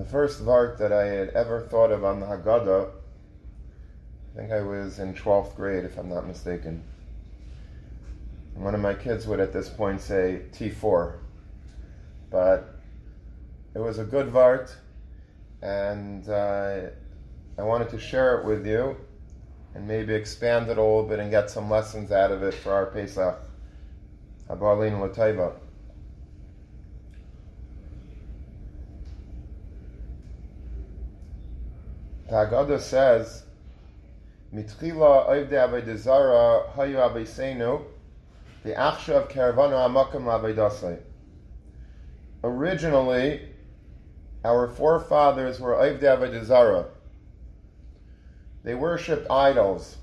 The first vart that I had ever thought of on the Haggadah, I think I was in 12th grade, if I'm not mistaken. One of my kids would at this point say T4. But it was a good vart, and uh, I wanted to share it with you and maybe expand it a little bit and get some lessons out of it for our Pesach. Habalin Lataiva. The Haggadah says, Mitchila oivde avedizara hayu aveseinu v'achshav karavanu amakam lavedasai. Originally, our forefathers were oivde avedizara. They worshipped idols.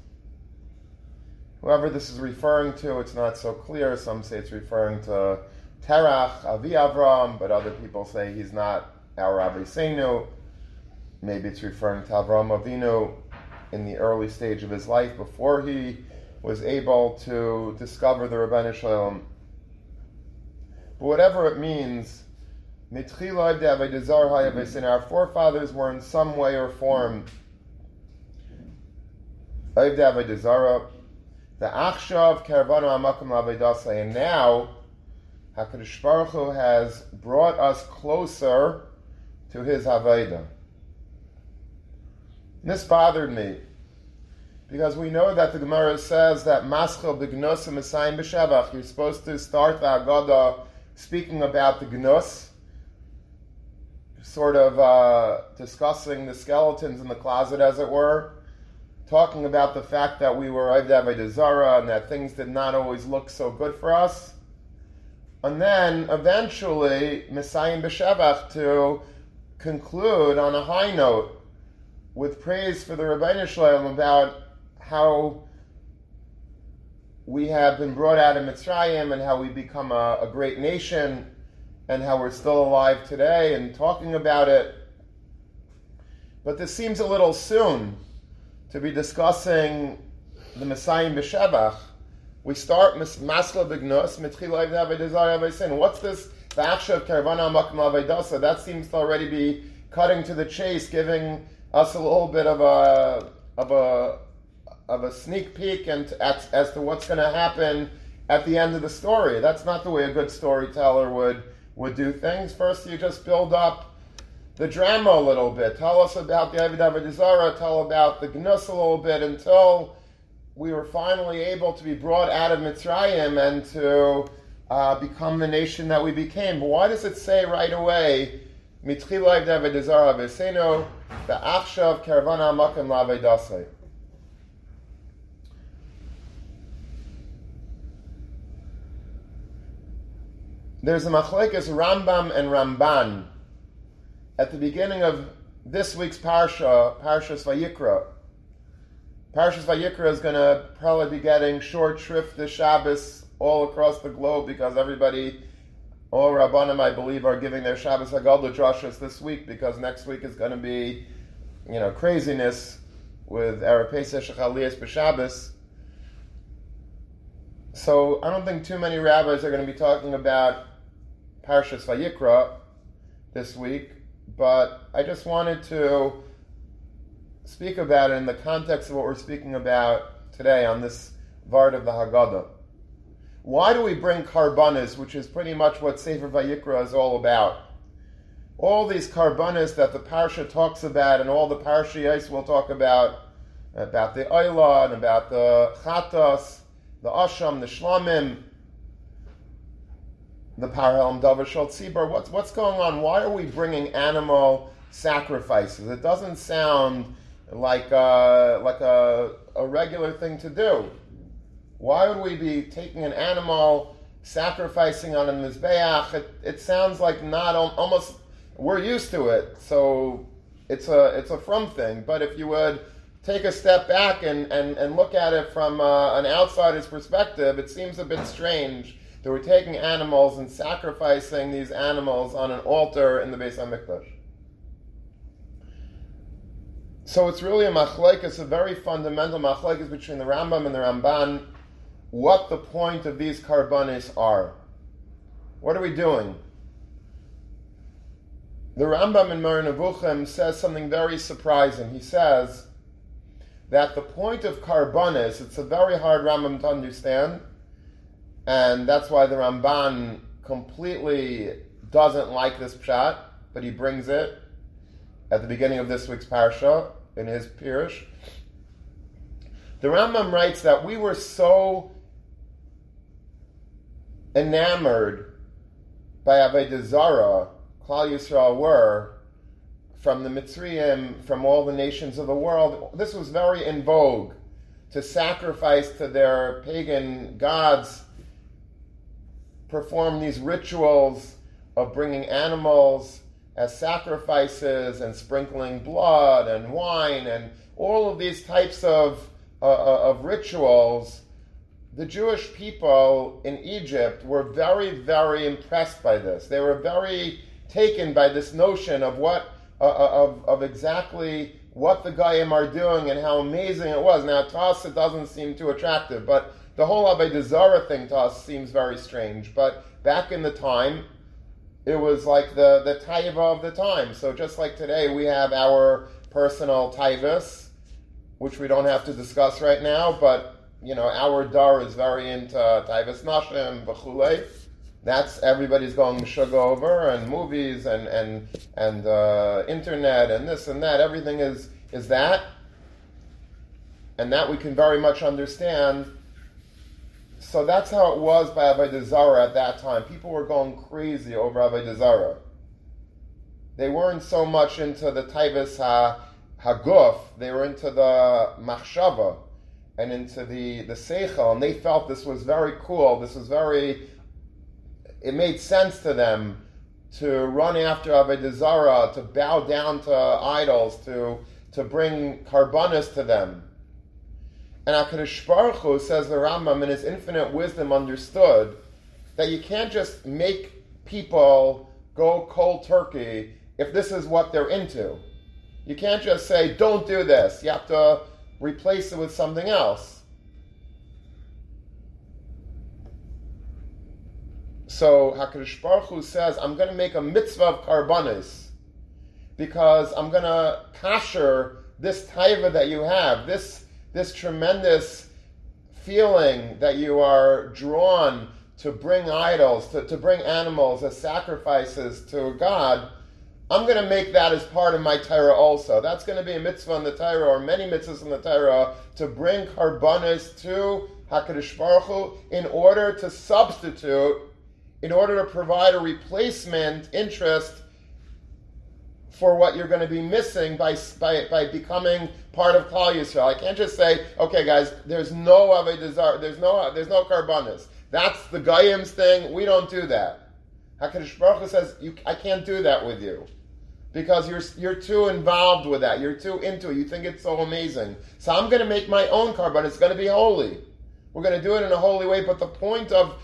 Whoever this is referring to, it's not so clear. Some say it's referring to Terach, Avi Avram, but other people say he's not our Aviseinu. Maybe it's referring to Avram Avinu in the early stage of his life before he was able to discover the Rabban Shalom. But whatever it means, our forefathers were in some way or form the Achshav Karavanu Lavedasa, and now Hakadosh Baruch Hu has brought us closer to His Haveda. This bothered me because we know that the Gemara says that Maschel b'gnosim Mesayem b'shavach. You're supposed to start the Haggadah speaking about the gnus, sort of uh, discussing the skeletons in the closet, as it were, talking about the fact that we were Avda Zara and that things did not always look so good for us. And then eventually, Messiah b'shavach to conclude on a high note with praise for the Rabbi Shalom about how we have been brought out of Mitzrayim and how we become a, a great nation and how we're still alive today and talking about it. But this seems a little soon to be discussing the Mesayem B'Shevach. We start Masla B'Gnos, Mitchila Ibn Avedizar What's this? The Akshav Karavana Avedasa. That seems to already be cutting to the chase, giving us a little bit of a of a of a sneak peek and as, as to what's going to happen at the end of the story. That's not the way a good storyteller would would do things. First, you just build up the drama a little bit. Tell us about the Avedizara. Tell about the Gnus a little bit until we were finally able to be brought out of Mitzrayim and to uh, become the nation that we became. But why does it say right away? Veseno the Makam Lavedasai. There's a machlekes Rambam and Ramban at the beginning of this week's parsha, Parshas Vayikra. Parshas Vayikra is going to probably be getting short shrift this Shabbos all across the globe because everybody all Rabbanim, I believe, are giving their Shabbos Haggadah drashas this week because next week is going to be, you know, craziness with Erev Pesach B'Shabbos. So I don't think too many rabbis are going to be talking about Parshas Vayikra this week, but I just wanted to speak about it in the context of what we're speaking about today on this Vart of the Haggadah. Why do we bring karbanis, which is pretty much what Sefer Vayikra is all about? All these karbanis that the parsha talks about, and all the parshiyos will talk about, about the oila and about the chatas, the asham, the shlamim, the parhelm davar shal tzibur. What's what's going on? Why are we bringing animal sacrifices? It doesn't sound like a, like a, a regular thing to do. Why would we be taking an animal, sacrificing on a mizbeach? It, it sounds like not almost. We're used to it, so it's a it's a from thing. But if you would take a step back and, and, and look at it from uh, an outsider's perspective, it seems a bit strange that we're taking animals and sacrificing these animals on an altar in the Beis Hamikdash. So it's really a machlekes, a very fundamental machlekes between the Rambam and the Ramban what the point of these karbanis are. What are we doing? the Rambam in Moreh Nevuchim says something very surprising. He says that the point of karbonis, it's a very hard Rambam to understand, and that's why the Ramban completely doesn't like this pshat, but he brings it at the beginning of this week's parsha in his Pirush. The Rambam writes that we were so enamored by Avodah Zarah Klal Yisrael were from the Mitzrayim, from all the nations of the world. This was very in vogue to sacrifice to their pagan gods, perform these rituals of bringing animals as sacrifices and sprinkling blood and wine and all of these types of, uh, uh of rituals. The Jewish people in Egypt were very, very impressed by this. They were very taken by this notion of what uh, uh, of, of exactly what the Goyim are doing and how amazing it was. Now, to us, it doesn't seem too attractive, but the whole Avodah Zarah thing to us seems very strange. But back in the time, it was like the, the taiva of the time. So just like today, we have our personal taivas, which we don't have to discuss right now, but, you know, our dar is very into taivas nashim, b'chulei that's everybody's going sugar over and movies and and and uh, internet and this and that. Everything is is that, and that we can very much understand. So that's how it was by Avodah Zarah at that time. People were going crazy over Avodah Zarah. They weren't so much into the Taivas ha, Haguf, they were into the Machshava and into the, the Seichel, and they felt this was very cool, this was very it made sense to them to run after Avodah to bow down to idols, to, to bring karbanis to them. And HaKadosh Baruch Hu, says the Rambam, in his infinite wisdom understood that you can't just make people go cold turkey if this is what they're into. You can't just say, don't do this. You have to replace it with something else. So Hakadosh Baruch Hu says, "I'm going to make a mitzvah of karbanis because I'm going to kasher this taiva that you have, this this tremendous feeling that you are drawn to bring idols, to, to bring animals as sacrifices to God." I'm going to make that as part of my Torah also. That's going to be a mitzvah in the Torah, or many mitzvahs in the Torah, to bring karbanis to Hakadosh Baruch Hu in order to substitute in order to provide a replacement interest for what you're going to be missing by, by, by becoming part of Klal Yisrael. I can't just say, okay, guys, there's no Avodah there's no there's no karbanis. That's the Goyim's thing. We don't do that. Hakadosh Baruch Hu says, I can't do that with you because you're you're too involved with that. You're too into it. You think it's so amazing. So I'm going to make my own karban. It's going to be holy. We're going to do it in a holy way. But the point of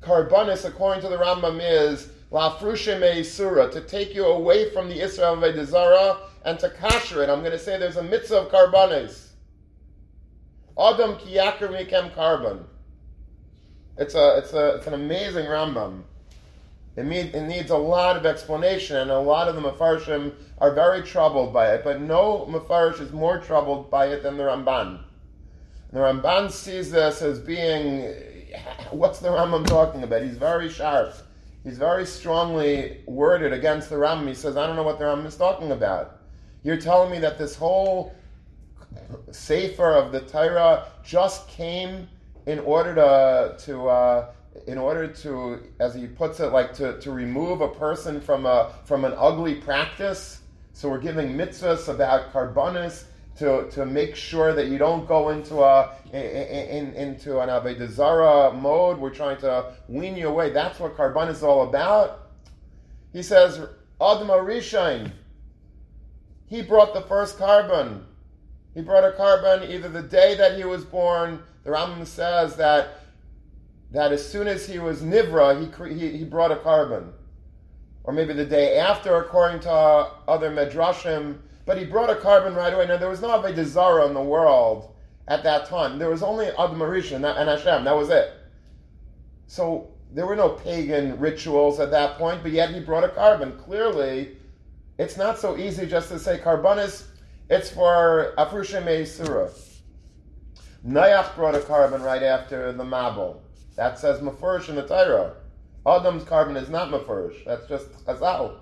Karbanis, according to the Rambam, is Lafrushe Surah, to take you away from the Israel of Zara and to kasher it. I'm going to say there's a mitzvah of Karbanis. Adam kiyakar mikem karban. It's a it's a it's an amazing Rambam. It, need, it needs a lot of explanation, and a lot of the Mefarshim are very troubled by it. But no Mefarsh is more troubled by it than the Ramban. The Ramban sees this as being what's the Rambam talking about? He's very sharp. He's very strongly worded against the Rambam. He says, I don't know what the Rambam is talking about. You're telling me that this whole sefer of the Torah just came in order to to uh, in order to, as he puts it, like to, to remove a person from a from an ugly practice. So we're giving mitzvahs about karbonis to, to make sure that you don't go into a in, into an Avodah mode. We're trying to wean you away. That's what Karban is all about. He says, Adam Arishain, he brought the first korban. He brought a korban either the day that he was born. The Rambam says that that as soon as he was nivra, he, he, he brought a korban. or maybe the day after, according to other medrashim but he brought a korban right away. Now, there was no Avodah Zarah in the world at that time. There was only Admarish and Hashem. That was it. So there were no pagan rituals at that point, but yet he brought a korban. Clearly, it's not so easy just to say karbanis. It's for afrusha meisura. Nayach brought a korban right after the Mabul. That says mafurish in the Torah. Adam's korban is not mafurish. That's just chazal.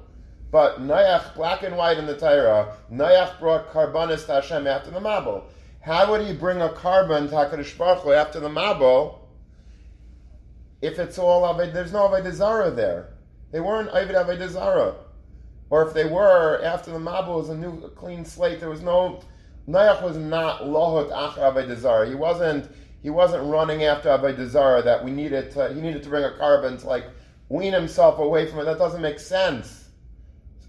But Nayach, black and white in the Torah, Nayach brought karbanis to Hashem after the Mabul. How would he bring a korban to HaKadosh Baruch Hu after the Mabul if it's all Avodah, there's no Avodah Zarah there. They weren't Avodah Zarah. Or if they were, after the Mabul was a new, a clean slate, there was no, Noach was not Lohot Ach Avodah Zarah. He wasn't, he wasn't running after Avodah Zarah that we needed to, he needed to bring a korban to like wean himself away from it. That doesn't make sense,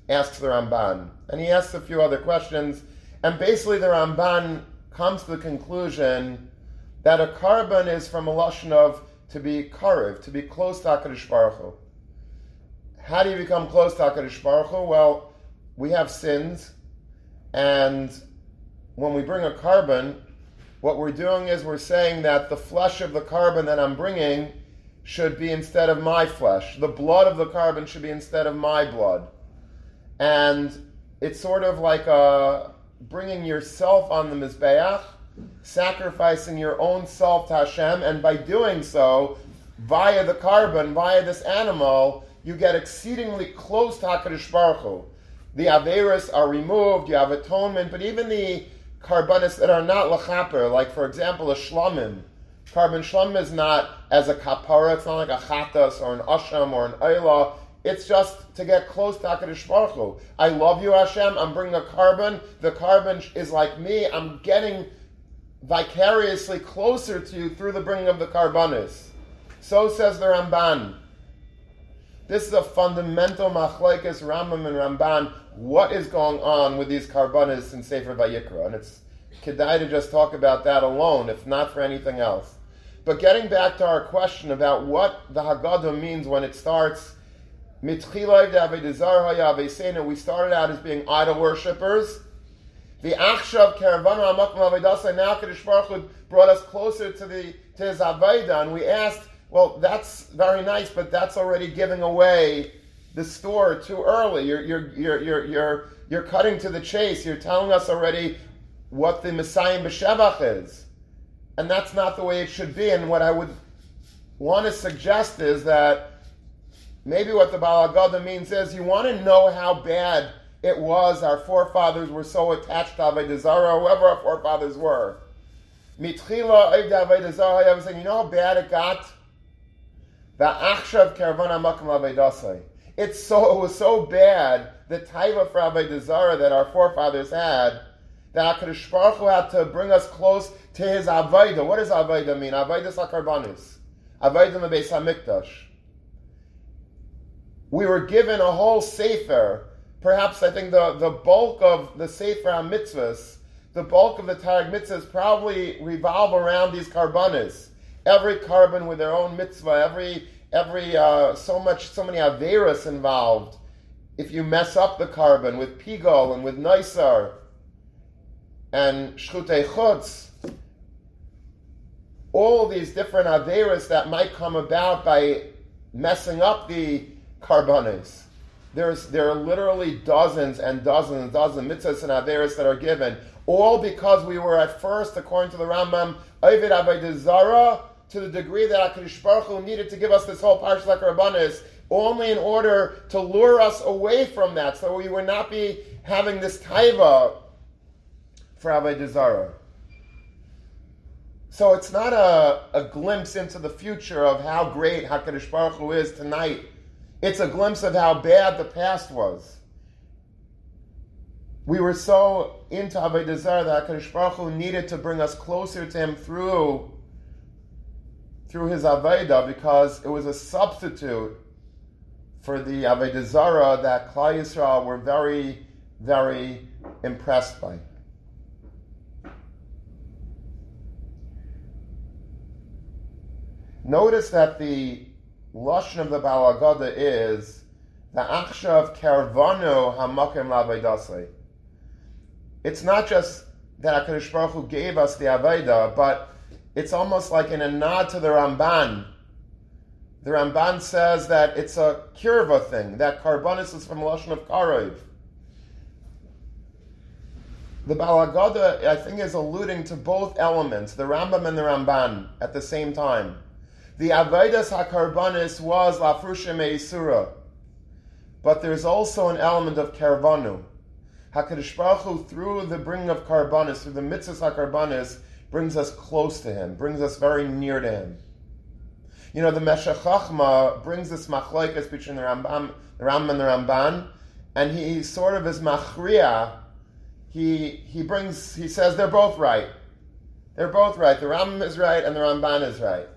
asks the Ramban. And he asks a few other questions. And basically the Ramban comes to the conclusion that a korban is from a lashon of to be karev, to be close to HaKadosh Baruch Hu. How do you become close to HaKadosh Baruch Hu? Well, we have sins, and when we bring a korban, what we're doing is we're saying that the flesh of the korban that I'm bringing should be instead of my flesh. The blood of the korban should be instead of my blood. And it's sort of like a, uh, bringing yourself on the Mizbeach sacrificing your own self to Hashem, and by doing so, via the korban, via this animal, you get exceedingly close to HaKadosh Baruch Hu. The Averis are removed, you have atonement, but even the karbonis that are not lachaper, like for example a shlamim, korban shlamim is not as a kapara, it's not like a chatas or an asham or an ayla, it's just to get close to HaKadosh Baruch Hu. I love you Hashem, I'm bringing a korban, the korban is like me, I'm getting vicariously closer to you through the bringing of the karbanis. So says the Ramban. This is a fundamental machlekes Rambam and Ramban. What is going on with these karbanis in Sefer Vayikra? And it's kedai to just talk about that alone, if not for anything else. But getting back to our question about what the Haggadah means when it starts, we started out as being idol worshippers, the Achshav Karavana Amakim Avedasa, now Kadosh Baruch Hu brought us closer to the to his Aveda, and we asked, well, that's very nice, but that's already giving away the store too early. You're you're you're you're you're, you're cutting to the chase. You're telling us already what the Mesayem B'Shevach is. And that's not the way it should be. And what I would want to suggest is that maybe what the Balagada means is you want to know how bad it was our forefathers were so attached to Avodah whoever our forefathers were. Mitchila Avodah Zarah, I was saying, you know how bad it got? The Achshav Karavan Amakam Avodah It's so, it was so bad, the taiva for Avodah that our forefathers had, that HaKadosh Baruch Hu had to bring us close to his Avodah. What does Avodah mean? Avodah is HaKarbanis. Avodah Beis HaMikdash. We were given a whole Sefer perhaps I think the, the bulk of the Sefer HaMitzvahs, the bulk of the Taryag mitzvahs probably revolve around these karbanas. Every korban with their own mitzvah, every every uh, so much so many averas involved. If you mess up the korban with pigol and with neisar and shchutei chutz, all these different averas that might come about by messing up the carbones. There's, there are literally dozens and dozens and dozens of mitzvahs and averis that are given, all because we were at first, according to the Rambam, Ovid Avodah to the degree that HaKadosh Baruch Hu needed to give us this whole Parshas Rabbanis, only in order to lure us away from that, so we would not be having this taiva for Avodah. So it's not a, a glimpse into the future of how great HaKadosh Baruch Hu is tonight it's a glimpse of how bad the past was. We were so into Avodah that HaKadosh Baruch Hu needed to bring us closer to Him through, through His Avodah because it was a substitute for the Avodah Zarah that Klal Yisrael were very, very impressed by. Notice that the lashon of the Balagada is the achshav kervano hamakim lavedasei. It's not just that Hakadosh Baruch Hu gave us the aveda, but it's almost like in a nod to the Ramban. The Ramban says that it's a kirva thing, that karbonis is from lashon of karev. the Balagada, I think, is alluding to both elements, the Rambam and the Ramban, at the same time. The Avaidas HaKarbanis was Lafrusha Meisura, but there's also an element of Karvanu. HaKadosh Baruch Hu, through the bringing of Karbanis, through the mitzvahs HaKarbanis, brings us close to Him, brings us very near to Him. You know, the Meshech Chachma brings this machlaikas between the Rambam, the Rambam and the Ramban, and he sort of is machria. He he brings he says they're both right. They're both right. The Rambam is right and the Ramban is right.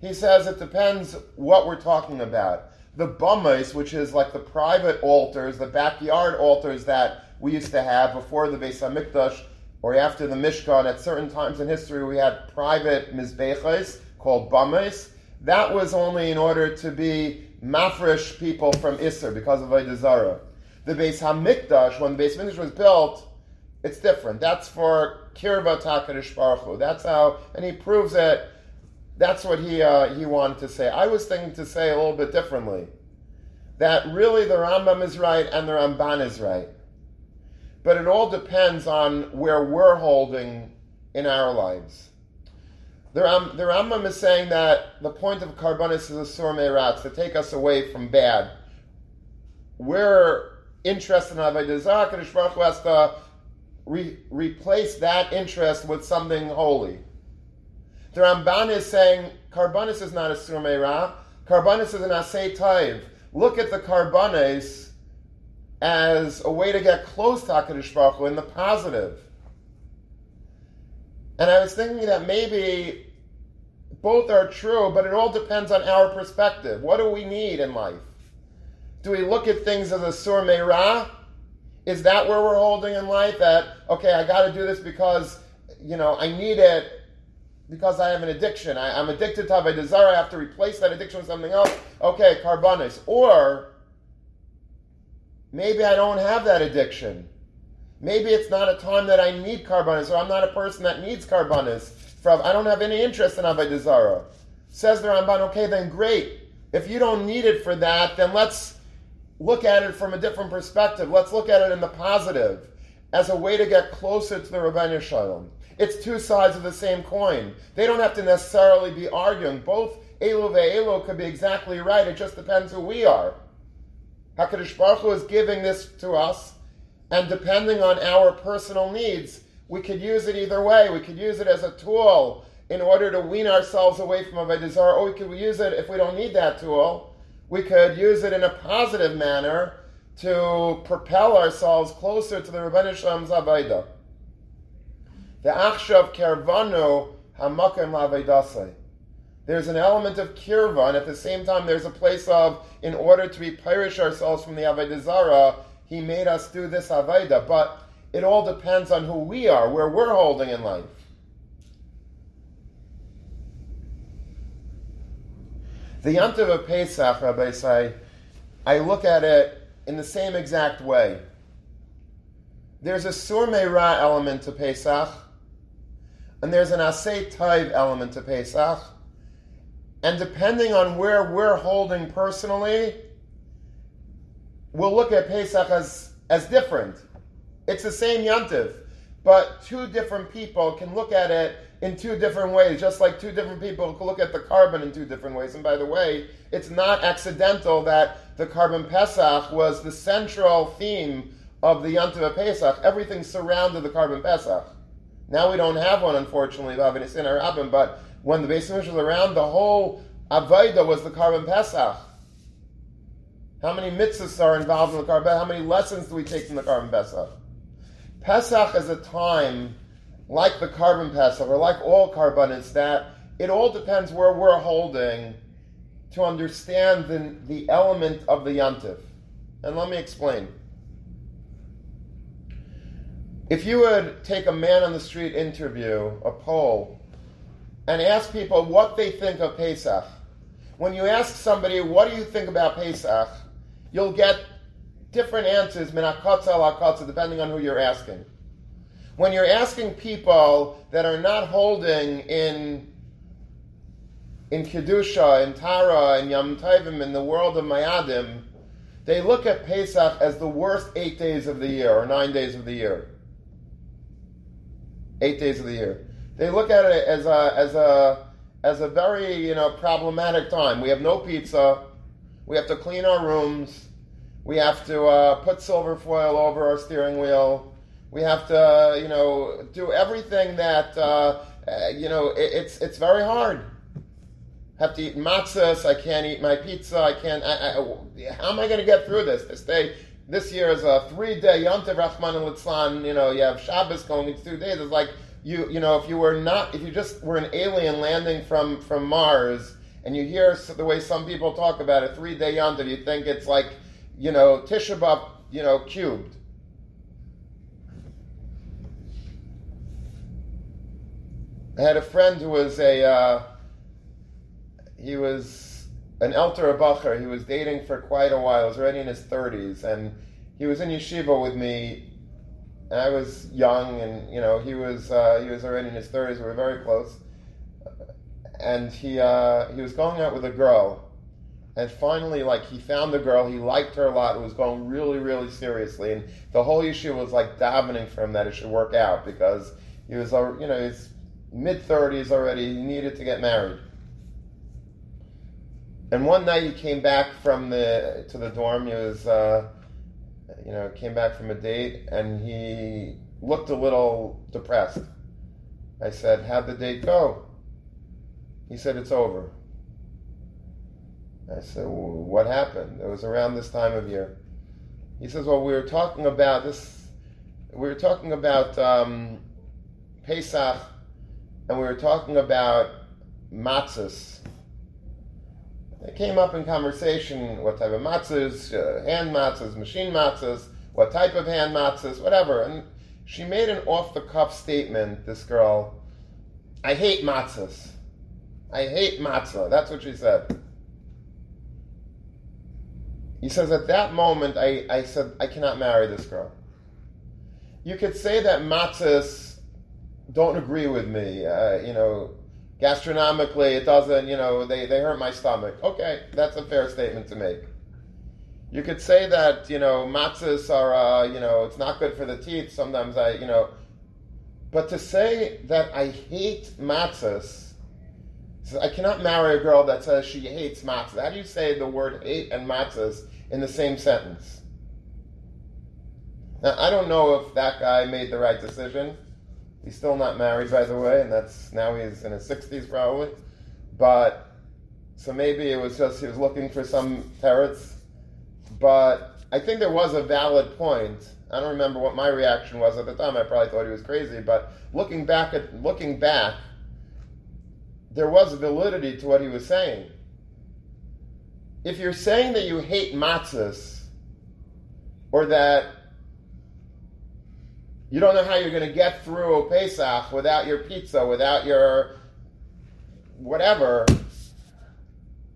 He says it depends what we're talking about. The bumais, which is like the private altars, the backyard altars that we used to have before the Beis Hamikdash or after the Mishkan. At certain times in history, we had private mizbeches called bumais that was only in order to be mafresh people from Isser because of Avodah The Beis Hamikdash, when the Beis Hamikdash was built, it's different. That's for Kirva Takadish Baruch That's how, and he proves it. That's what he uh, he wanted to say. I was thinking to say a little bit differently. That really the Rambam is right and the Ramban is right. But it all depends on where we're holding in our lives. The, Ram, Rambam is saying that the point of Karbanis is a meratz, to take us away from bad. We're interested in Avodah Zarah, Kadosh Baruch Hu has to re- replace that interest with something holy. The Ramban is saying Karbanis is not a sur meratz, Karbanis is an asay. Look at the Karbanis as a way to get close to HaKadosh Baruch Hu in the positive. And I was thinking that maybe both are true, but it all depends on our perspective. What do we need in life? Do we look at things as a sur meira? Is that where we're holding in life? That, okay, I got to do this because, you know, I need it because I have an addiction. I, am addicted to a desire. I have to replace that addiction with something else. Okay, karbonis. Or maybe I don't have that addiction. Maybe it's not a time that I need karbonis, or I'm not a person that needs karbonis. I don't have any interest in Avodah Zarah. Says the Ramban, okay, then great. If you don't need it for that, then let's look at it from a different perspective. Let's look at it in the positive as a way to get closer to the Rabbeinu Shalom. It's two sides of the same coin. They don't have to necessarily be arguing. Both Elu ve'elo could be exactly right. It just depends who we are. HaKadosh Baruch Hu is giving this to us and depending on our personal needs, we could use it either way. We could use it as a tool in order to wean ourselves away from a desire, or we could use it if we don't need that tool. We could use it in a positive manner to propel ourselves closer to the Rebbeinu Shalom's Avaida. The Achshav Kervanu Hamakim Lavaidasai. There's an element of kirva, and at the same time, there's a place of, in order to be pirish ourselves from the Avodah he made us do this Avodah, but it all depends on who we are, where we're holding in life. The Yantiv of Pesach, Rabbi say, I look at it in the same exact way. There's a Sur Meira element to Pesach, and there's an Asay Taiv element to Pesach, and depending on where we're holding personally, we'll look at Pesach as, as different. It's the same Yantiv, but two different people can look at it in two different ways, just like two different people can look at the korban in two different ways. And by the way, it's not accidental that the korban Pesach was the central theme of the Yantiv Pesach. Everything surrounded the korban Pesach. Now we don't have one, unfortunately, but when the Beis was around, the whole Avaida was the korban Pesach. How many mitzvahs are involved in the korban? How many lessons do we take from the korban Pesach? Pesach is a time, like the korban Pesach, or like all korbanis, that it all depends where we're holding to understand the, the element of the yantiv. And let me explain. If you would take a man on the street interview, a poll, and ask people what they think of Pesach, when you ask somebody, what do you think about Pesach, you'll get different answers, depending on who you're asking. When you're asking people that are not holding in in Kedusha, in Tara, in Yom Tovim, in the world of Mayadim, they look at Pesach as the worst eight days of the year, or nine days of the year. eight days of the year. They look at it as a as a as a very you know problematic time. We have no pizza. We have to clean our rooms. We have to uh, put silver foil over our steering wheel. We have to you know do everything that uh, uh, you know it, it's it's very hard. Have to eat matzahs. I can't eat my pizza. I can't. I, I, how am I going to get through this? This day, this year is a three-day Yom Tov Rahman and Litzlan. You know, you have Shabbos going. It's two days. It's like you you know if you were not if you just were an alien landing from from Mars and you hear the way some people talk about a three day yontif, you think it's like you know Tisha B'av you know cubed. I had a friend who was a uh, he was an elder bacher. He was dating for quite a while. He was already in his thirties, and he was in yeshiva with me and I was young, and you know he was uh, he was already in his thirties. We were very close, and he uh, he was going out with a girl, and finally, like he found the girl, he liked her a lot. It was going really, really seriously, and the whole issue was like davening for him that it should work out because he was uh, you know he's mid thirties already. He needed to get married. And one night he came back from the to the dorm. He was uh, you know, came back from a date and he looked a little depressed. I said, How'd the date go? He said, It's over. I said, well, What happened? It was around this time of year. He says, Well, we were talking about this, we were talking about um, Pesach and we were talking about matzahs came up in conversation what type of matzahs, uh, hand matzahs, machine matzahs, what type of hand matzahs, whatever. And she made an off the cuff statement, this girl, I hate matzahs. I hate matzah. That's what she said. He says, at that moment, I, I said, I cannot marry this girl. You could say that matzahs don't agree with me. Uh, you know, gastronomically, it doesn't, you know, they, they hurt my stomach. Okay, that's a fair statement to make. You could say that, you know, matzahs are, uh, you know, it's not good for the teeth. Sometimes I, you know, but to say that I hate matzahs, I cannot marry a girl that says she hates matzahs. How do you say the word hate and matzahs in the same sentence? Now, I don't know if that guy made the right decision. He's still not married, by the way, and that's now he's in his 60s probably. But so maybe it was just he was looking for some parrots. But I think there was a valid point. I don't remember what my reaction was at the time. I probably thought he was crazy. But looking back at looking back, there was validity to what he was saying. If you're saying that you hate matzahs, or that you don't know how you're going to get through Pesach without your pizza, without your whatever.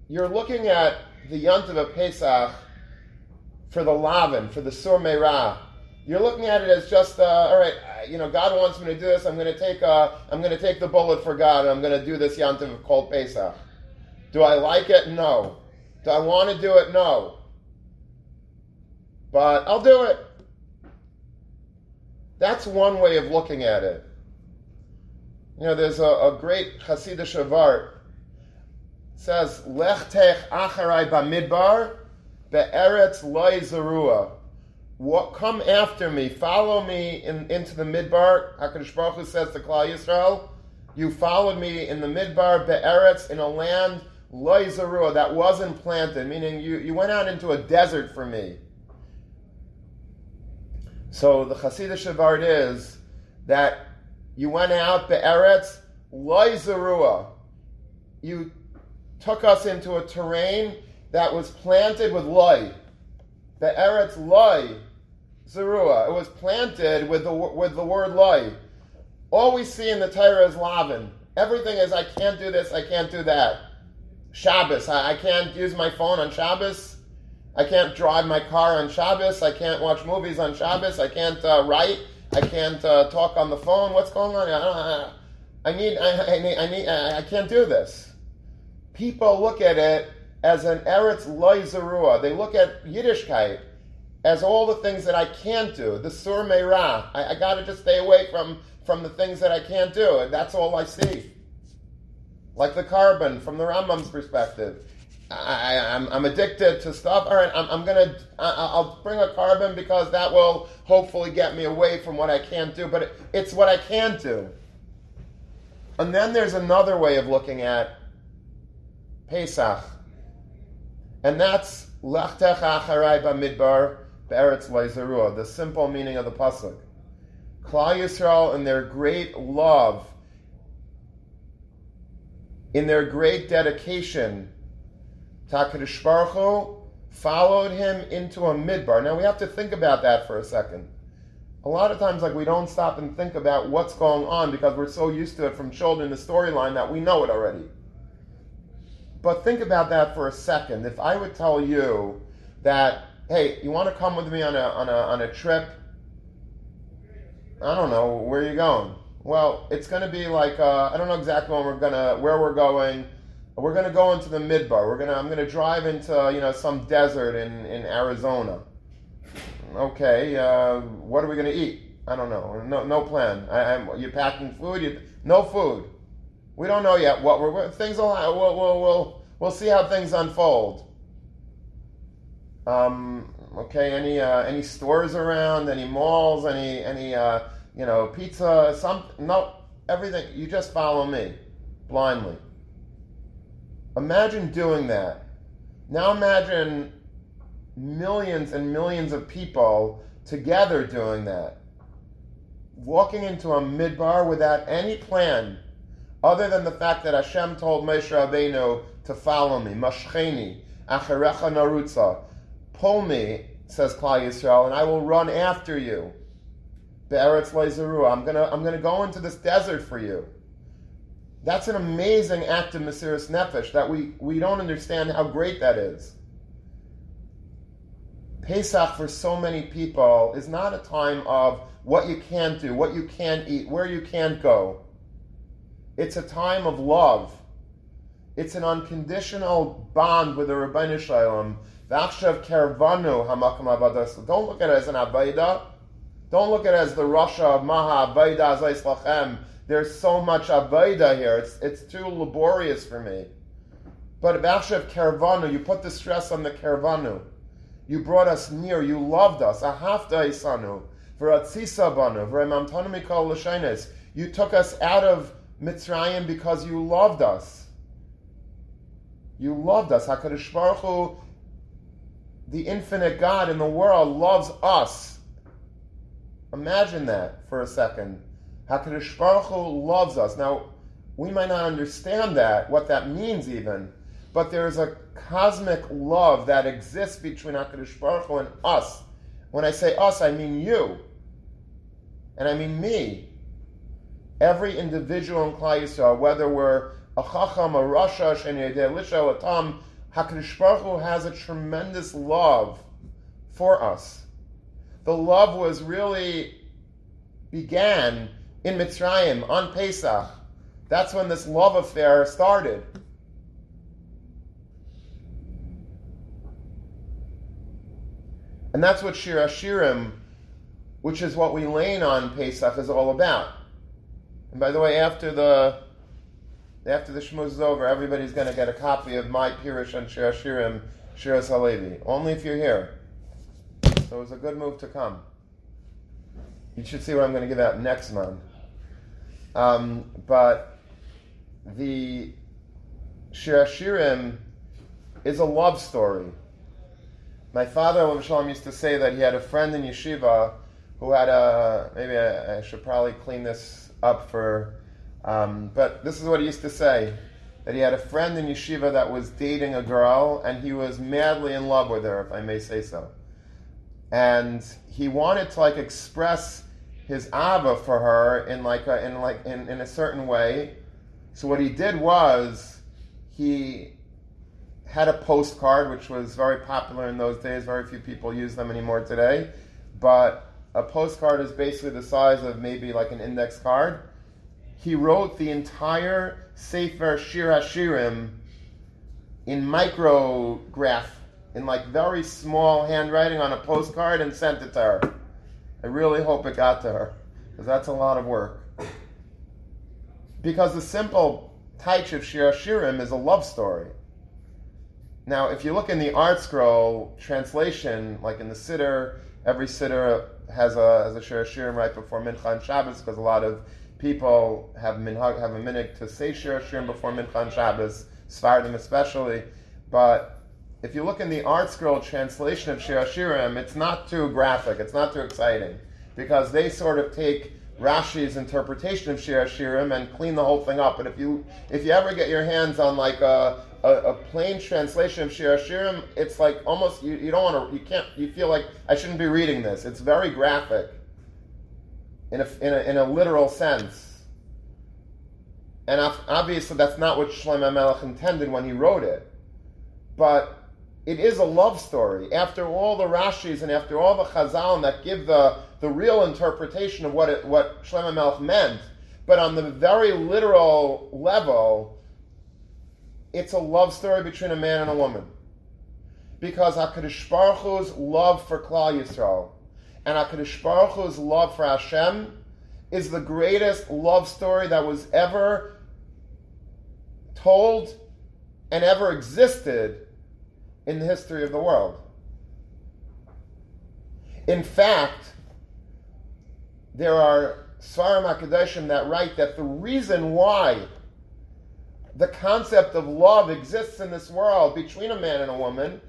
You're looking at the Yont of Pesach for the Lavin, for the Sur Meirah. You're looking at it as just, uh, all right, you know, God wants me to do this. I'm going to take, uh, I'm going to take the bullet for God, and I'm going to do this Yontiv called Pesach. Do I like it? No. Do I want to do it? No. But I'll do it. That's one way of looking at it. You know, there's a, a great Hasidic Shavart It says, Lech tech acharai bamidbar be'eretz loy zerua. What, come after me, follow me in, into the midbar. HaKadosh Baruch Hu says to Klal Yisrael, you followed me in the midbar be'eretz, in a land loy zerua, that wasn't planted, meaning you, you went out into a desert for me. So the Hasidic Shavart is that you went out the Eretz loyzerua. You took us into a terrain that was planted with loy. The Eretz loy zerua. It was planted with the with the word loy. All we see in the Torah is lavin. Everything is I can't do this, I can't do that. Shabbos, I, I can't use my phone on Shabbos. I can't drive my car on Shabbos. I can't watch movies on Shabbos. I can't uh, write. I can't uh, talk on the phone. What's going on? I, I need, I, I, need, I need, I can't do this. People look at it as an Eretz Loy Zerua. They look at Yiddishkeit as all the things that I can't do. The Sur Meirah. I, I got to just stay away from from the things that I can't do. And that's all I see. Like the korban from the Rambam's perspective. I, am I'm, I'm addicted to stuff. All right, I'm, I'm gonna, I, I'll bring a korban because that will hopefully get me away from what I can't do. But it, it's what I can do. And then there's another way of looking at Pesach, and that's Lachtech Acharai Bamidbar Be'eretz Leizerua, the simple meaning of the pasuk. Klal Yisrael, in their great love, in their great dedication, Takadish Baruch followed him into a midbar. Now we have to think about that for a second. A lot of times, like we don't stop and think about what's going on because we're so used to it from children, the storyline that we know it already. But think about that for a second. If I would tell you that, hey, you want to come with me on a on a on a trip? I don't know where are you going. Well, it's going to be like uh, I don't know exactly when we're gonna where we're going. We're going to go into the midbar. We're gonna I'm going to drive into you know some desert in in Arizona. Okay, uh, what are we going to eat? I don't know. No no plan. I, am you're packing food. You, no food. We don't know yet what we're things will we'll we'll we'll, we'll see how things unfold. Um, okay, any uh, any stores around, any malls, any any uh, you know pizza, some no everything. You just follow me blindly. Imagine doing that. Now imagine millions and millions of people together doing that. Walking into a midbar without any plan other than the fact that Hashem told Moshe Rabbeinu to follow me, Mashcheni, Acherecha Narutza, pull me, says Klal Yisrael, and I will run after you. Be'eretz Leizeru, I'm gonna, I'm gonna go into this desert for you. That's an amazing act of Mesiris Nefesh that we, we don't understand how great that is. Pesach for so many people is not a time of what you can't do, what you can't eat, where you can't go. It's a time of love. It's an unconditional bond with the Rabbeinu Shalom. V'achshav kervanu hamakam avadas. Don't look at it as an avaida. Don't look at it as the Russia of Maha Avaida Azais Lachem. There's so much avaida here. It's, it's too laborious for me. But V'achshav kervanu, you put the stress on the kervanu. You brought us near. You loved us. Ahafta isanu. V'ratzisa banu. V'remamtanu mikol l'sheines. You took us out of Mitzrayim because you loved us. You loved us. HaKadosh Baruch Hu, the infinite God in the world, loves us. Imagine that for a second. HaKadosh Baruch Hu loves us. Now, we might not understand that, what that means even, but there is a cosmic love that exists between HaKadosh Baruch Hu and us. When I say us, I mean you. And I mean me every individual in Klal Yisrael, whether we're a chacham, a rasha, lisha, a tam, Hakadosh Baruch Hu has a tremendous love for us. The love was really began in Mitzrayim on Pesach. That's when this love affair started. And that's what Shir Hashirim, which is what we lean on Pesach, is all about. And by the way, after the after the shmuz is over, everybody's going to get a copy of my Pirush and Shir Shirim, Shiras Halevi. Only if you're here. So it was a good move to come. You should see what I'm going to give out next month. Um, but the Shir Shirim is a love story. My father, Shalom, used to say that he had a friend in yeshiva who had a, maybe I, I should probably clean this up for. Um, but this is what he used to say that he had a friend in yeshiva that was dating a girl and he was madly in love with her, if I may say so. And he wanted to like express his ava for her in like a, in like in, in a certain way. So what he did was he had a postcard, which was very popular in those days. Very few people use them anymore today. But a postcard is basically the size of maybe like an index card. He wrote the entire Sefer Shir Hashirim in micrograph, in like very small handwriting on a postcard and sent it to her. I really hope it got to her, because that's a lot of work. Because the simple Taich of Shir Shirim is a love story. Now, if you look in the ArtScroll translation, like in the Siddur, every Siddur has a has a Shir Shirim right before Mincha and Shabbos, because a lot of people have minhag, have a minhag to say Shir Shirim before Mincha and Shabbos, Svardim especially. But if you look in the ArtScroll translation of Shir Shirim, it's not too graphic, it's not too exciting, because they sort of take Rashi's interpretation of Shir Shirim and clean the whole thing up. But if you if you ever get your hands on like a a, a plain translation of Shir Shirim, it's like almost you, you don't want to you can't you feel like I shouldn't be reading this. It's very graphic in a, in a, in a literal sense. And obviously that's not what Shlomo Melech intended when he wrote it. But it is a love story. After all the Rashis and after all the Chazal that give the, the real interpretation of what, it, what Shlomo Melech meant, but on the very literal level, it's a love story between a man and a woman. Because HaKadosh Baruch Hu's love for Klal Yisrael and HaKadosh Baruch Hu's love for Hashem is the greatest love story that was ever told and ever existed in the history of the world. In fact, there are Svarim HaKadoshim that write that the reason why the concept of love exists in this world between a man and a woman.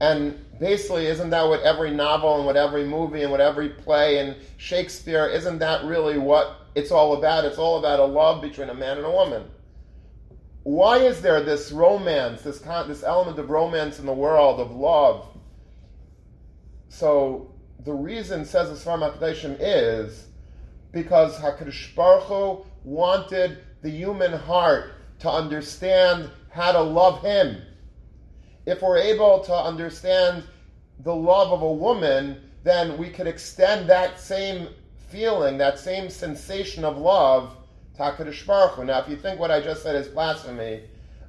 And basically, isn't that what every novel and what every movie and what every play and Shakespeare, isn't that really what it's all about? It's all about a love between a man and a woman. Why is there this romance, this, con- this element of romance in the world, of love? So, the reason, says the Svarim HaKadoshim, is because HaKadosh Baruch Hu wanted the human heart to understand how to love Him. If we're able to understand the love of a woman, then we could extend that same feeling, that same sensation of love to HaKadosh Baruch. Now, if you think what I just said is blasphemy,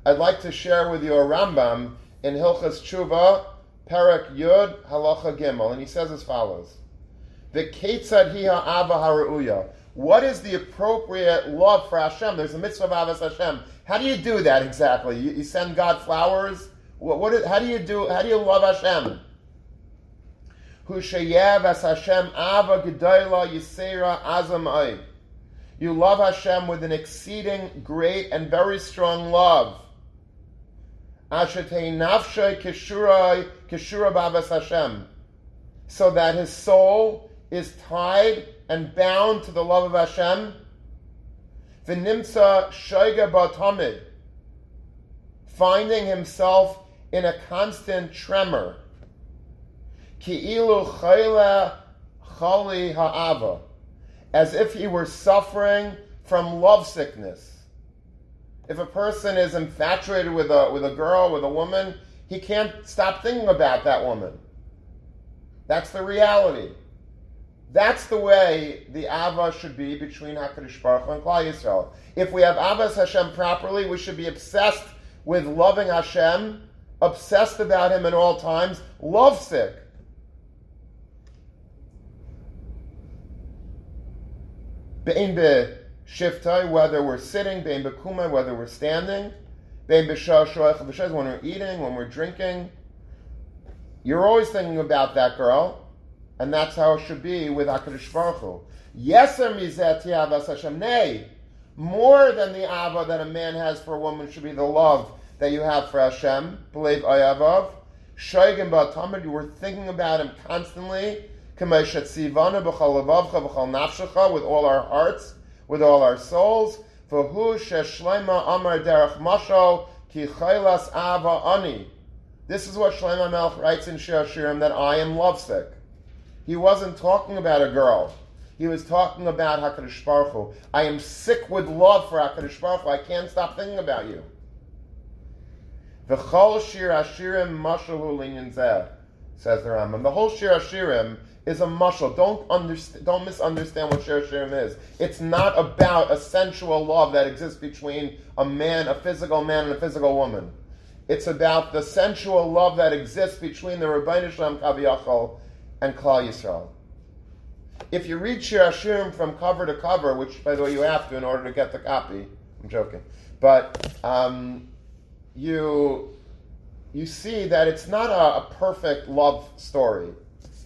I'd like to share with you a Rambam in Hilchas Tshuva, Perak Yud, Halacha Gimel, and he says as follows: "The Ketzad Hiha Ava Harauya." What is the appropriate love for Hashem? There's a mitzvah of Avas Hashem. How do you do that exactly? You, you send God flowers? What, how do you do? How do you love Hashem? as Hashem Ava Gedoyla Yisera Azam You love Hashem with an exceeding great and very strong love. Hashem, so that his soul is tied and bound to the love of Hashem. V'nimtza shayga batamid, finding himself in a constant tremor. Ki'ilu chayla chali ha'ava, as if he were suffering from love sickness. If a person is infatuated with a, with a girl, with a woman, he can't stop thinking about that woman. That's the reality. That's the way the Ava should be between HaKadosh Baruch Hu and Klal Yisrael. If we have Avas Hashem properly, we should be obsessed with loving Hashem, obsessed about Him at all times, lovesick. Bein be shiftai, whether we're sitting, bein be whether we're standing, bein be when we're eating, when we're drinking. You're always thinking about that girl and that's how it should be with HaKadosh Baruch Hu. Yeser mizet yavas Hashem. Nay, more than the ava that a man has for a woman should be the love that you have for Hashem. Believe ayavav. Shoygim ba'tamid, you were thinking about him constantly. With all our hearts, with all our souls. This is what Shlomo Melech writes in Shir Shirim, that I am lovesick. He wasn't talking about a girl. He was talking about HaKadosh Baruch Hu. I am sick with love for HaKadosh Baruch Hu. I can't stop thinking about you. V'chol shir ashirim mashalu linyan zeh, says the Rambam. The whole shir ashirim is a mashal. Don't, underst- don't misunderstand what shir ashirim is. It's not about a sensual love that exists between a man, a physical man, and a physical woman. It's about the sensual love that exists between the Rabbeinu Shalom Kaviyachal and Klal Yisrael. if you read Shir Hashirim from cover to cover, which by the way you have to in order to get the copy, I'm joking, but um, you you see that it's not a, a, perfect love story.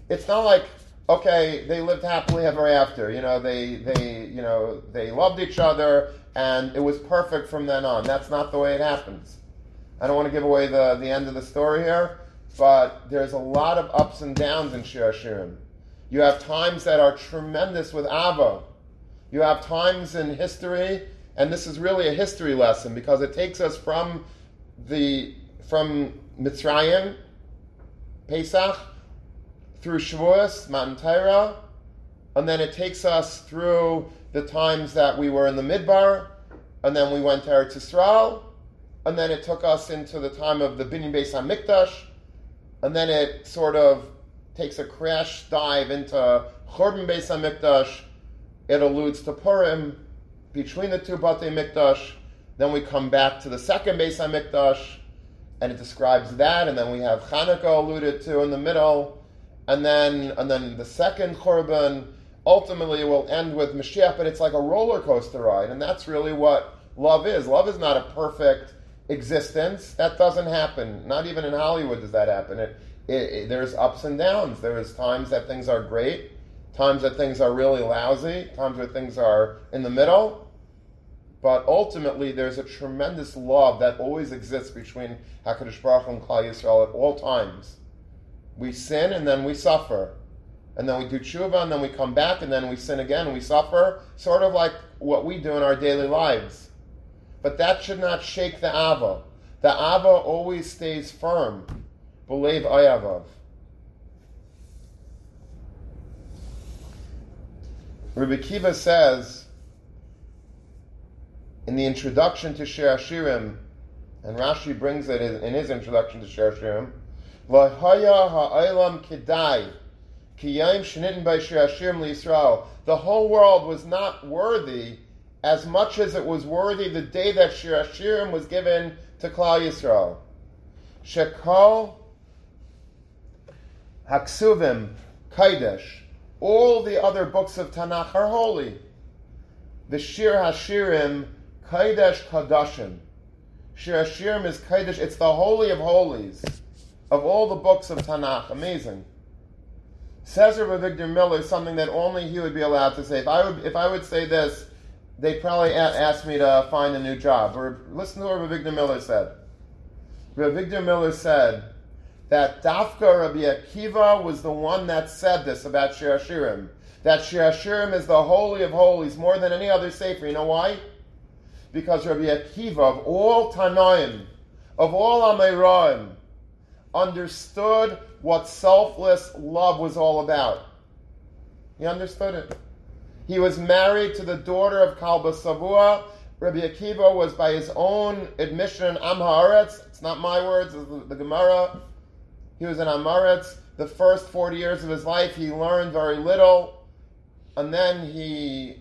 It's not like okay, they lived happily ever after. You know, they they you know they loved each other and it was perfect from then on. That's not the way it happens. I don't want to give away the, the end of the story here, but there's a lot of ups and downs in Shir Hashirim. You have times that are tremendous with Ava. You have times in history, and this is really a history lesson because it takes us from the from Mitzrayim, Pesach, through Shavuos, Matan Torah, and then it takes us through the times that we were in the Midbar, and then we went to Eretz Yisrael, and then it took us into the time of the Binyan Beis HaMikdash, and then it sort of takes a crash dive into Churban Beis HaMikdash. It alludes to Purim between the two Batei Mikdash. Then we come back to the second Beis HaMikdash, and it describes that, and then we have Hanukkah alluded to in the middle, and then and then the second Churban. Ultimately, will end with Mashiach, but it's like a roller coaster ride, and that's really what love is. Love is not a perfect existence. That doesn't happen. Not even in Hollywood does that happen. It, it, it, there's ups and downs. There's times that things are great, times that things are really lousy, times where things are in the middle. But ultimately, there's a tremendous love that always exists between Hakadosh Baruch and Klal Yisrael at all times. We sin and then we suffer, and then we do tshuva and then we come back and then we sin again and we suffer, sort of like what we do in our daily lives. But that should not shake the Ava. The Ava always stays firm. Believe Ayavav. Rabbi Akiva says in the introduction to Shir Hashirim, and Rashi brings it in his introduction to Shir Hashirim, The whole world was not worthy as much as it was worthy the day that Shir Hashirim was given to Klal Yisrael. Shekol Haksuvim Kaidesh. All the other books of Tanakh are holy. The Shir Hashirim Kaidesh Kadashim. Shir Hashirim is Kaidesh. It's the holy of holies of all the books of Tanakh. Amazing. Says Rabbi Avigdor Miller something that only he would be allowed to say. If I would, if I would say this, they probably a- asked me to find a new job. Or listen to what Rabbi Avigdor Miller said. Rabbi Avigdor Miller said that Dafka Rabbi Akiva was the one that said this about Shir Hashirim. That Shir Hashirim is the holy of holies more than any other sefer. You know why? Because Rabbi Akiva, of all Tanoim, of all Ameiraim, understood what selfless love was all about. He understood it. He was married to the daughter of Kalba Savua. Rabbi Akiva was, by his own admission, Am. It's not my words, it's the, Gemara. He was an Amaretz. The first 40 years of his life, he learned very little. And then he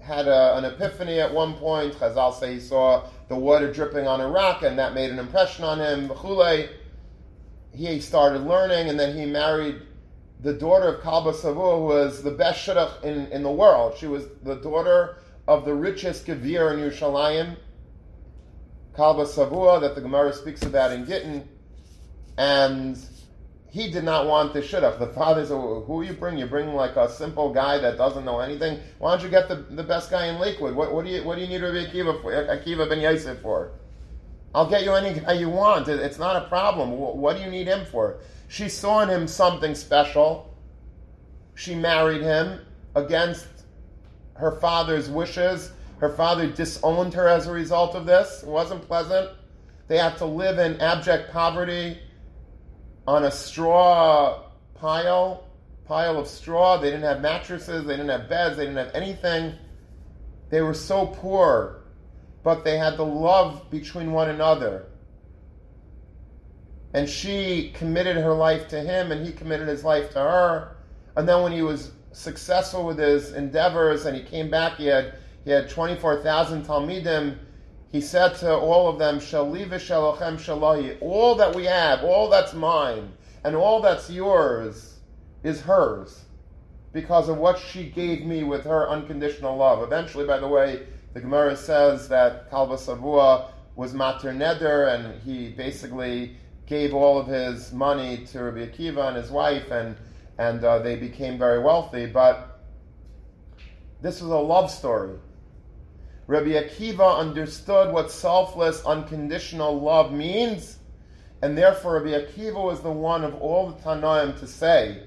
had a, an epiphany at one point. Chazal say he saw the water dripping on a rock, and that made an impression on him. He started learning, and then he married the daughter of Kalba Savua, who was the best shidduch in, in the world. She was the daughter of the richest Gevir in Yerushalayim, Kalba Savua, that the Gemara speaks about in Gittin, and he did not want the shidduch. The father said, "Who you bring? You bring like a simple guy that doesn't know anything. Why don't you get the, the best guy in Lakewood? What, what do you what do you need Rabbi Akiva for? Akiva ben Yosef for? I'll get you any guy you want. It's not a problem. What do you need him for? She saw in him something special. She married him against her father's wishes. Her father disowned her as a result of this. It wasn't pleasant. They had to live in abject poverty on a straw pile, pile of straw. They didn't have mattresses, they didn't have beds, they didn't have anything. They were so poor, but they had the love between one another and she committed her life to him and he committed his life to her. And then when he was successful with his endeavors and he came back, he had he had 24,000 Talmidim. He said to all of them, Shali v'shalochem shalahi, all that we have, all that's mine, and all that's yours is hers. because of what she gave me with her unconditional love. Eventually, by the way, the Gemara says that Kalba Savua was Mater Neder, and he basically gave all of his money to Rabbi Akiva and his wife, and, and uh, they became very wealthy. But this was a love story. Rabbi Akiva understood what selfless, unconditional love means, and therefore Rabbi Akiva was the one of all the Tanaim to say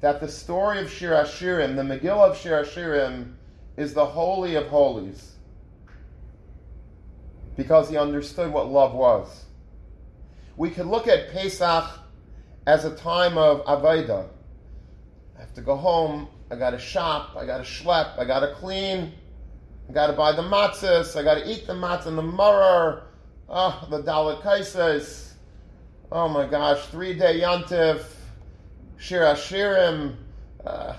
that the story of Shir Hashirim, the Megillah of Shir is the holy of holies, because he understood what love was. We could look at Pesach as a time of Avaida. I have to go home, I got to shop, I got to schlep, I got to clean. I got to buy the matzahs. I got to eat the matzah and the maror. Oh, the dalit. Oh my gosh, three day yantif, shir ashirim. Uh,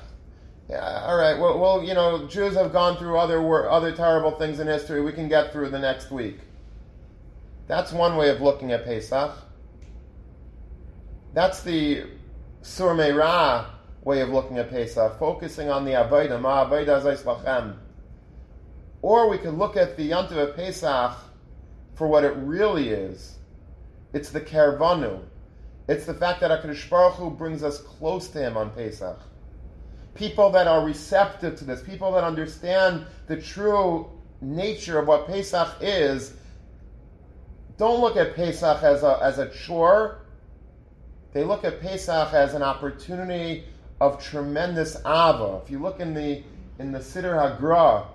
yeah, all right. Well, well, you know, Jews have gone through other other terrible things in history. We can get through the next week. That's one way of looking at Pesach. That's the Sur Ra way of looking at Pesach, focusing on the Avodah, Ma Avodah Zayis Lachem. Or we could look at the Yantiv of Pesach for what it really is. It's the Kervanu. It's the fact that HaKadosh Baruch Hu brings us close to Him on Pesach. People that are receptive to this, people that understand the true nature of what Pesach is, don't look at Pesach as a, as a chore. They look at Pesach as an opportunity of tremendous ava. If you look in the in the Siddur Hagra,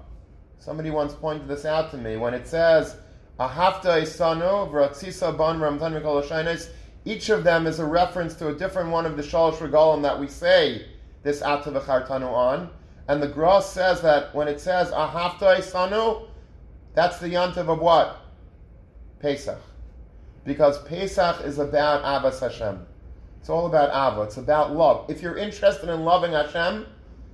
Somebody once pointed this out to me when it says, Vratzisa Ban each of them is a reference to a different one of the Shalosh Regalim that we say this Ata V'chartanu on. And the Gra says that when it says Ahafta Sanu, that's the Yantiv of what? Pesach. Because Pesach is about Abbas Hashem. It's all about Abba. It's about love. If you're interested in loving Hashem,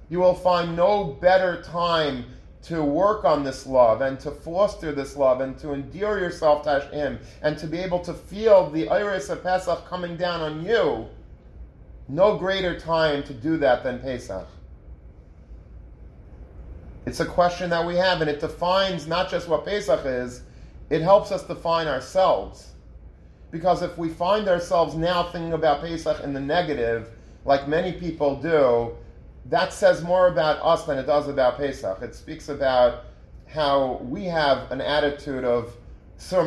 you will find no better time to work on this love and to foster this love and to endear yourself to Him and to be able to feel the iris of Pesach coming down on you, no greater time to do that than Pesach. It's a question that we have, and it defines not just what Pesach is, it helps us define ourselves. Because if we find ourselves now thinking about Pesach in the negative, like many people do, that says more about us than it does about Pesach. It speaks about how we have an attitude of sur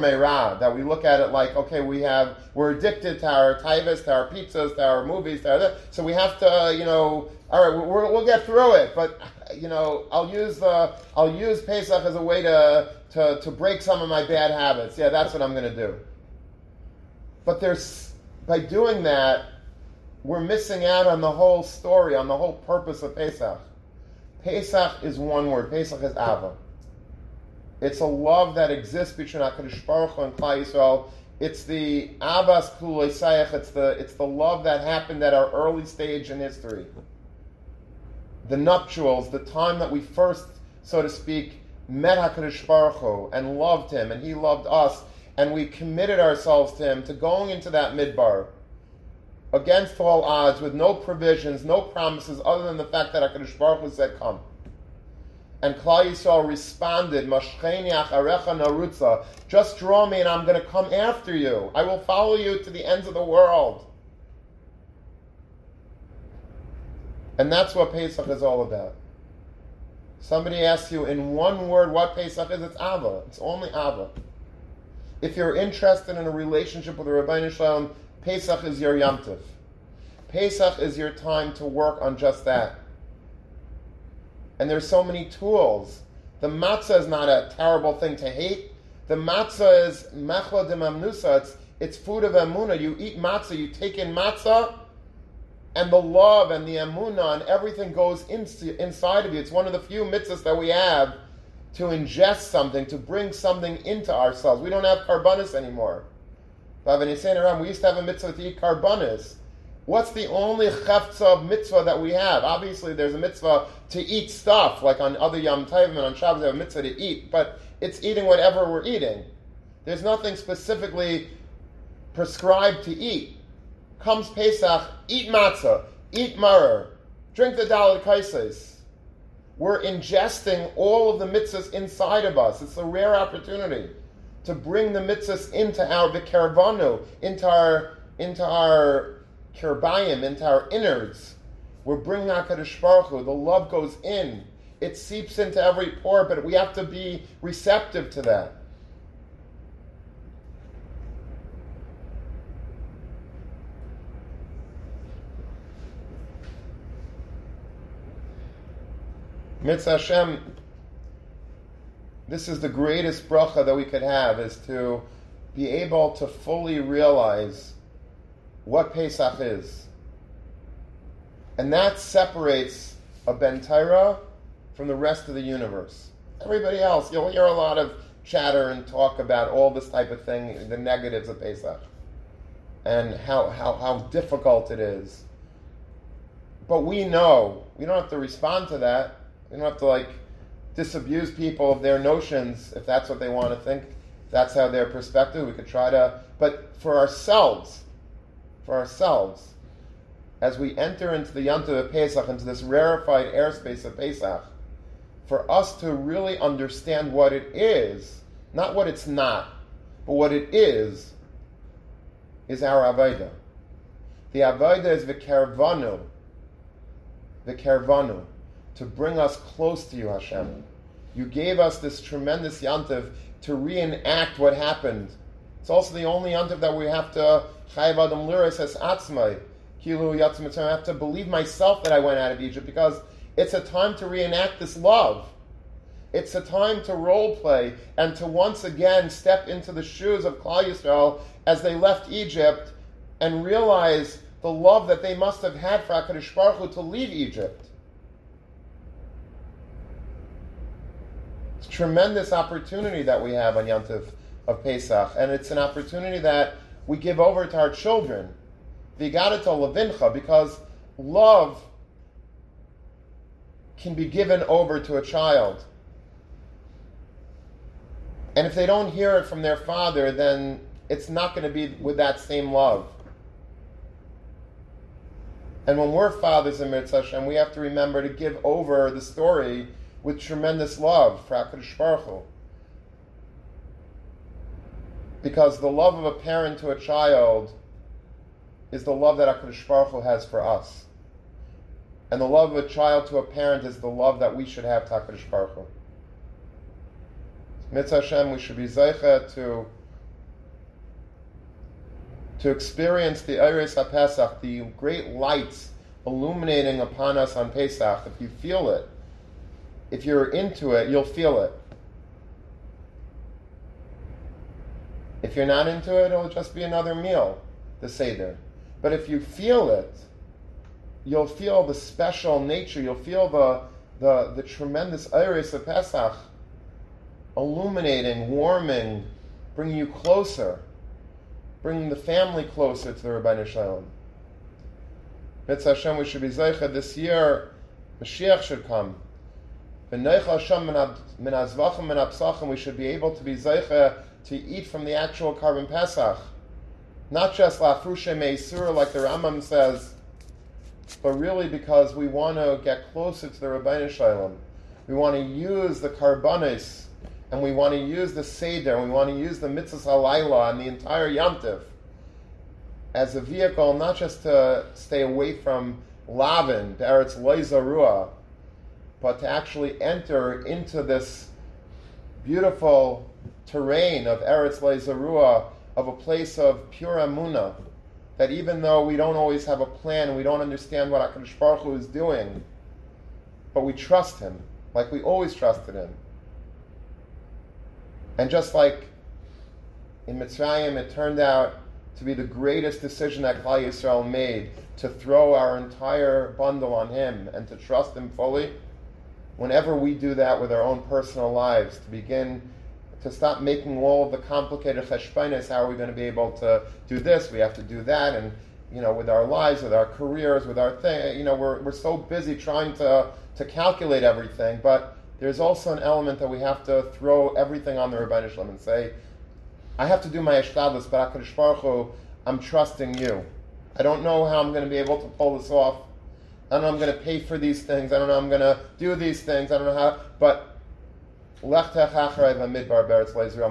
that we look at it like, okay, we have, we're addicted to our taivas, to our pizzas, to our movies, to our, so we have to, uh, you know, all right, we will get through it, but, you know, I'll use the, I'll use Pesach as a way to, to, to break some of my bad habits. Yeah, that's what I'm going to do. But there's, by doing that, we're missing out on the whole story, on the whole purpose of Pesach. Pesach is one word. Pesach is Ava. It's a love that exists between HaKadosh Baruch Hu and Klal Yisrael. It's the Abbas Kulei Sayach. It's the, it's the love that happened at our early stage in history. The nuptials, the time that we first, so to speak, met HaKadosh Baruch Hu and loved him, and he loved us, and we committed ourselves to him, to going into that midbar against all odds, with no provisions, no promises, other than the fact that HaKadosh Baruch Hu said, come. And Klal Yisrael responded, narutza, just draw me and I'm going to come after you. I will follow you to the ends of the world. And that's what Pesach is all about. Somebody asks you in one word what Pesach is, it's Ava. It's only Ava. If you're interested in a relationship with the Rabbi Shalom, Pesach is your yamtiv. Pesach is your time to work on just that. And there's so many tools. The matzah is not a terrible thing to hate. The matzah is mechla de mamnusa. It's, it's food of emuna. You eat matzah, you take in matzah, and the love and the emuna and everything goes in, inside of you. It's one of the few mitzvahs that we have to ingest something, to bring something into ourselves. We don't have karbonis anymore. We used to have a mitzvah to eat karbonis. What's the only chefza mitzvah that we have? Obviously, there's a mitzvah to eat stuff, like on other Yom Tovim and on Shabbos, have a mitzvah to eat, but it's eating whatever we're eating. There's nothing specifically prescribed to eat. Comes Pesach, eat matzah, eat maror, Drink the Dalit Kaises. We're ingesting all of the mitzvahs inside of us. It's a rare opportunity to bring the mitzvahs into our vikaravanu, into our into our kirbayim, into our innards. We're bringing Hakadosh Baruch Hu. The love goes in. It seeps into every pore, but we have to be receptive to that. Mitzvah Hashem, this is the greatest bracha that we could have, is to be able to fully realize what Pesach is. And that separates a Ben Torah from the rest of the universe. Everybody else, you'll hear a lot of chatter and talk about all this type of thing, the negatives of Pesach, and how, how, how difficult it is. But we know, we don't have to respond to that. We don't have to like disabuse people of their notions if that's what they want to think. That's how their perspective. We could try to, but for ourselves, for ourselves, as we enter into the Yantu of Pesach, into this rarefied airspace of Pesach, for us to really understand what it is, not what it's not, but what it is, is our Avodah. The Avodah is the Kervanu, the Kervanu, to bring us close to you, Hashem. You gave us this tremendous yantiv to reenact what happened. It's also the only yantiv that we have to chayiv adam liris as atzmai. Kilu yatzim I have to believe myself that I went out of Egypt because it's a time to reenact this love. It's a time to role play and to once again step into the shoes of Klal Yisrael as they left Egypt and realize the love that they must have had for HaKadosh Baruch Hu to leave Egypt. It's a tremendous opportunity that we have on Yantiv of Pesach, and it's an opportunity that we give over to our children. Vigadata levincha, because love can be given over to a child. And if they don't hear it from their father, then it's not going to be with that same love. And when we're fathers in Mitzvah Hashem, we have to remember to give over the story with tremendous love for HaKadosh Baruch Hu. Because the love of a parent to a child is the love that HaKadosh Baruch Hu has for us. And the love of a child to a parent is the love that we should have to HaKadosh Baruch Hu. Mitzvah Hashem, we should be zeicha to to experience the Eres HaPesach, the great lights illuminating upon us on Pesach, if you feel it, if you're into it, you'll feel it. If you're not into it, it'll just be another meal, the Seder. But if you feel it, you'll feel the special nature, you'll feel the, the, the tremendous iris of Pesach illuminating, warming, bringing you closer, bringing the family closer to the Rabbi Shalom. Mitzvah Hashem, we should be Zeicha this year, Mashiach should come. We should be able to be zeicha to eat from the actual korban pesach, not just lafrushe meisur like the Rambam says, but really because we want to get closer to the Rabbeinu Shalom. We want to use the karbonis, and we want to use the seder, and we want to use the mitzvah halayla and the entire yamtiv as a vehicle, not just to stay away from lavin, to Eretz loizarua, but to actually enter into this beautiful terrain of Eretz Lezarua, of a place of pure amuna, that even though we don't always have a plan, we don't understand what HaKadosh Baruch Hu is doing, but we trust Him, like we always trusted Him. And just like in Mitzrayim, it turned out to be the greatest decision that Klal Yisrael made to throw our entire bundle on Him and to trust Him fully whenever we do that with our own personal lives, to begin to stop making all the complicated cheshbainis, how are we going to be able to do this? We have to do that, and you know, with our lives, with our careers, with our thing, you know, we're, we're so busy trying to, to calculate everything, but there's also an element that we have to throw everything on the Rabbi Shalom and say, I have to do my eshtadlis, but HaKadosh Hu, I'm trusting you. I don't know how I'm going to be able to pull this off, I don't know, I'm going to pay for these things. I don't know, I'm going to do these things. I don't know how, but I'm going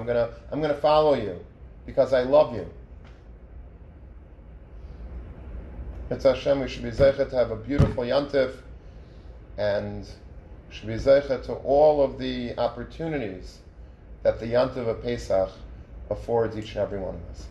to I'm going to follow you because I love you. It's Hashem, we should be zeicher to have a beautiful yantif and should be zeicher to all of the opportunities that the yantif of Pesach affords each and every one of us.